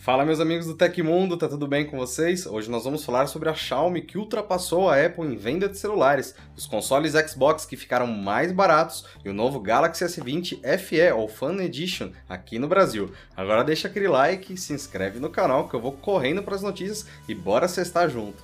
Fala meus amigos do Tecmundo, tá tudo bem com vocês? Hoje nós vamos falar sobre a Xiaomi que ultrapassou a Apple em venda de celulares, os consoles Xbox que ficaram mais baratos e o novo Galaxy S20 FE ou Fan Edition aqui no Brasil. Agora deixa aquele like, se inscreve no canal que eu vou correndo para as notícias e bora cestar junto.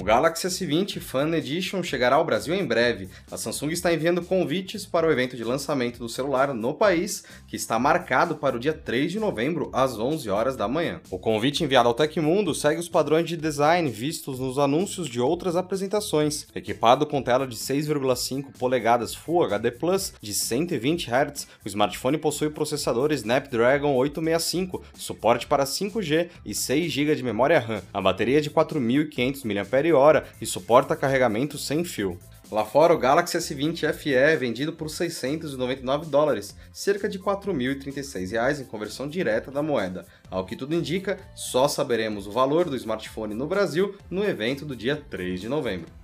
O Galaxy S20 Fan Edition chegará ao Brasil em breve. A Samsung está enviando convites para o evento de lançamento do celular no país, que está marcado para o dia 3 de novembro, às 11 horas da manhã. O convite enviado ao Tecmundo segue os padrões de design vistos nos anúncios de outras apresentações. Equipado com tela de 6,5 polegadas Full HD Plus de 120 Hz, o smartphone possui processador Snapdragon 865, suporte para 5G e 6 GB de memória RAM. A bateria é de 4.500 mAh hora e suporta carregamento sem fio. Lá fora, o Galaxy S20 FE é vendido por 699 dólares, cerca de 4.036 reais em conversão direta da moeda. Ao que tudo indica, só saberemos o valor do smartphone no Brasil no evento do dia 3 de novembro.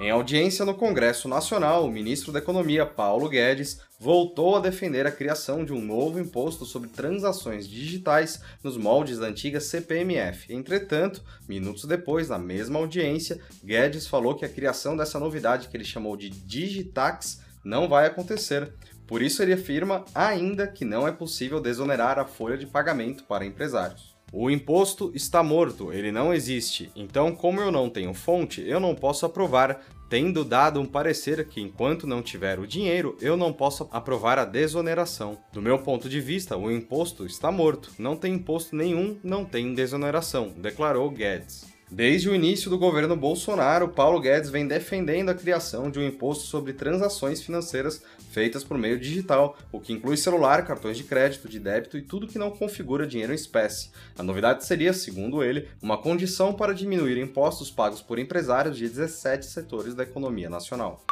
Em audiência no Congresso Nacional, o ministro da Economia, Paulo Guedes, voltou a defender a criação de um novo imposto sobre transações digitais nos moldes da antiga CPMF. Entretanto, minutos depois, na mesma audiência, Guedes falou que a criação dessa novidade que ele chamou de Digitax não vai acontecer. Por isso, ele afirma ainda que não é possível desonerar a folha de pagamento para empresários. O imposto está morto, ele não existe. Então, como eu não tenho fonte, eu não posso aprovar, tendo dado um parecer que enquanto não tiver o dinheiro, eu não posso aprovar a desoneração. Do meu ponto de vista, o imposto está morto. Não tem imposto nenhum, não tem desoneração, declarou Guedes. Desde o início do governo Bolsonaro, Paulo Guedes vem defendendo a criação de um imposto sobre transações financeiras feitas por meio digital, o que inclui celular, cartões de crédito, de débito e tudo que não configura dinheiro em espécie. A novidade seria, segundo ele, uma condição para diminuir impostos pagos por empresários de 17 setores da economia nacional.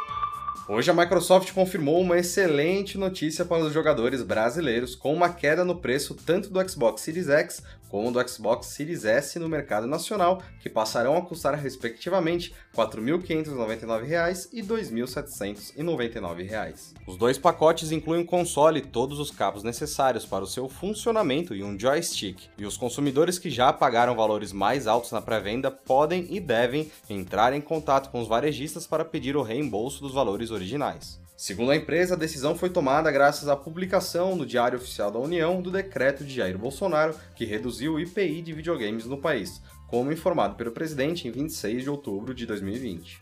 Hoje a Microsoft confirmou uma excelente notícia para os jogadores brasileiros, com uma queda no preço tanto do Xbox Series X como do Xbox Series S no mercado nacional, que passarão a custar respectivamente R$ 4.599 e R$ 2.799. Os dois pacotes incluem um console e todos os cabos necessários para o seu funcionamento e um joystick, e os consumidores que já pagaram valores mais altos na pré-venda podem e devem entrar em contato com os varejistas para pedir o reembolso dos valores originais. Segundo a empresa, a decisão foi tomada graças à publicação no Diário Oficial da União do decreto de Jair Bolsonaro que reduziu o IPI de videogames no país, como informado pelo presidente em 26 de outubro de 2020.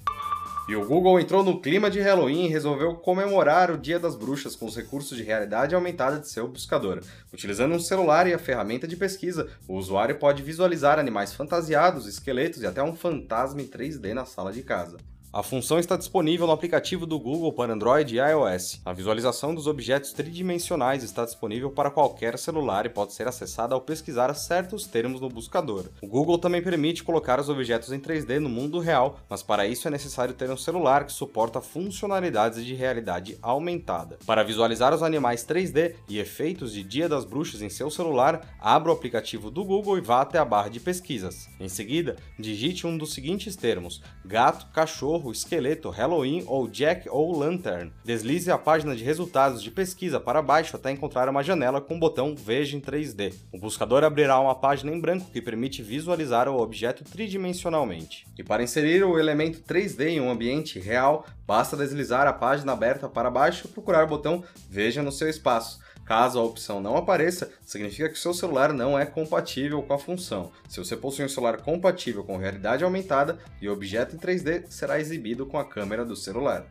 E o Google entrou no clima de Halloween e resolveu comemorar o Dia das Bruxas com os recursos de realidade aumentada de seu buscador. Utilizando um celular e a ferramenta de pesquisa, o usuário pode visualizar animais fantasiados, esqueletos e até um fantasma em 3D na sala de casa. A função está disponível no aplicativo do Google para Android e iOS. A visualização dos objetos tridimensionais está disponível para qualquer celular e pode ser acessada ao pesquisar certos termos no buscador. O Google também permite colocar os objetos em 3D no mundo real, mas para isso é necessário ter um celular que suporta funcionalidades de realidade aumentada. Para visualizar os animais 3D e efeitos de Dia das Bruxas em seu celular, abra o aplicativo do Google e vá até a barra de pesquisas. Em seguida, digite um dos seguintes termos: gato, cachorro, cachorro, esqueleto, Halloween ou Jack ou Lantern. Deslize a página de resultados de pesquisa para baixo até encontrar uma janela com o botão Veja em 3D. O buscador abrirá uma página em branco que permite visualizar o objeto tridimensionalmente. E para inserir o elemento 3D em um ambiente real, basta deslizar a página aberta para baixo e procurar o botão Veja no seu espaço. Caso a opção não apareça, significa que seu celular não é compatível com a função. Se você possui um celular compatível com realidade aumentada o objeto em 3D será exibido com a câmera do celular.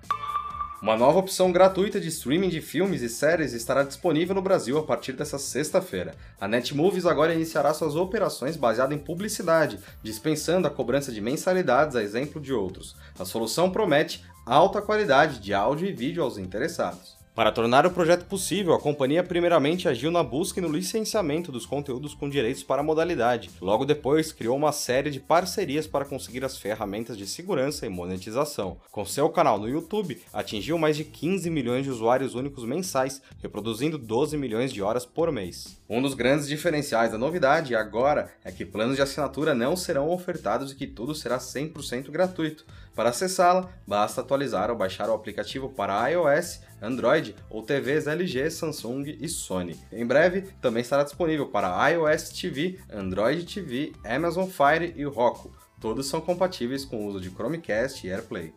Uma nova opção gratuita de streaming de filmes e séries estará disponível no Brasil a partir dessa sexta-feira. A Netmovies agora iniciará suas operações baseadas em publicidade, dispensando a cobrança de mensalidades a exemplo de outros. A solução promete alta qualidade de áudio e vídeo aos interessados. Para tornar o projeto possível, a companhia primeiramente agiu na busca e no licenciamento dos conteúdos com direitos para a modalidade. Logo depois, criou uma série de parcerias para conseguir as ferramentas de segurança e monetização. Com seu canal no YouTube, atingiu mais de 15 milhões de usuários únicos mensais, reproduzindo 12 milhões de horas por mês. Um dos grandes diferenciais da novidade agora é que planos de assinatura não serão ofertados e que tudo será 100% gratuito. Para acessá-la, basta atualizar ou baixar o aplicativo para iOS, Android ou TVs LG, Samsung e Sony. Em breve, também estará disponível para iOS TV, Android TV, Amazon Fire e Roku. Todos são compatíveis com o uso de Chromecast e AirPlay.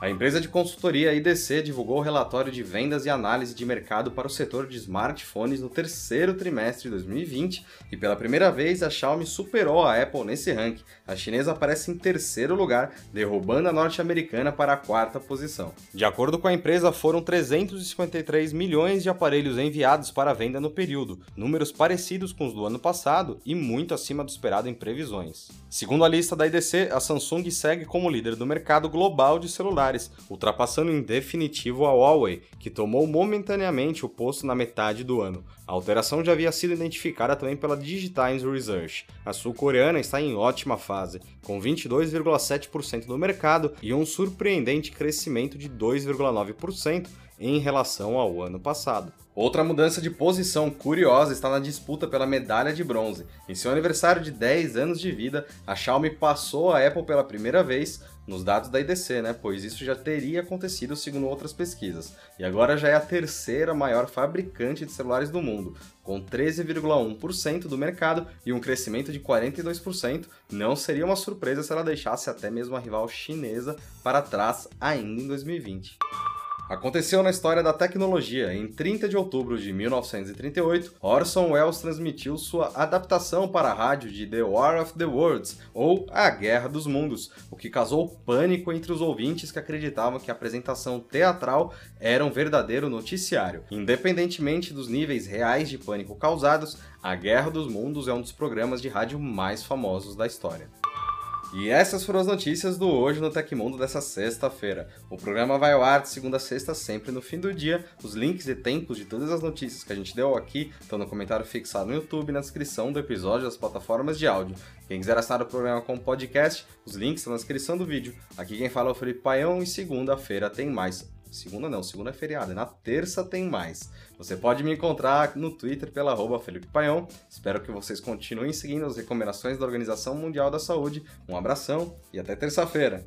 A empresa de consultoria IDC divulgou o relatório de vendas e análise de mercado para o setor de smartphones no terceiro trimestre de 2020 e pela primeira vez a Xiaomi superou a Apple nesse ranking. A chinesa aparece em terceiro lugar, derrubando a norte-americana para a quarta posição. De acordo com a empresa, foram 353 milhões de aparelhos enviados para venda no período, números parecidos com os do ano passado e muito acima do esperado em previsões. Segundo a lista da IDC, a Samsung segue como líder do mercado global de celulares celulares, ultrapassando em definitivo a Huawei, que tomou momentaneamente o posto na metade do ano. A alteração já havia sido identificada também pela Digitimes Research. A sul-coreana está em ótima fase, com 22,7% do mercado e um surpreendente crescimento de 2,9% em relação ao ano passado. Outra mudança de posição curiosa está na disputa pela medalha de bronze. Em seu aniversário de 10 anos de vida, a Xiaomi passou a Apple pela primeira vez nos dados da IDC, né? Pois isso já teria acontecido segundo outras pesquisas. E agora já é a terceira maior fabricante de celulares do mundo, com 13,1% do mercado e um crescimento de 42%. Não seria uma surpresa se ela deixasse até mesmo a rival chinesa para trás ainda em 2020. Aconteceu na história da tecnologia. Em 30 de outubro de 1938, Orson Welles transmitiu sua adaptação para a rádio de The War of the Worlds, ou A Guerra dos Mundos, o que causou pânico entre os ouvintes que acreditavam que a apresentação teatral era um verdadeiro noticiário. Independentemente dos níveis reais de pânico causados, A Guerra dos Mundos é um dos programas de rádio mais famosos da história. E essas foram as notícias do Hoje no Tecmundo dessa sexta-feira. O programa vai ao ar de segunda a sexta, sempre no fim do dia. Os links e tempos de todas as notícias que a gente deu aqui estão no comentário fixado no YouTube na descrição do episódio das plataformas de áudio. Quem quiser assinar o programa como podcast, os links estão na descrição do vídeo. Aqui quem fala é o Felipe Paião e segunda-feira tem mais. Segunda não, segunda é feriado, na terça tem mais. Você pode me encontrar no Twitter pela arroba Felipe Paião. Espero que vocês continuem seguindo as recomendações da Organização Mundial da Saúde. Um abração e até terça-feira.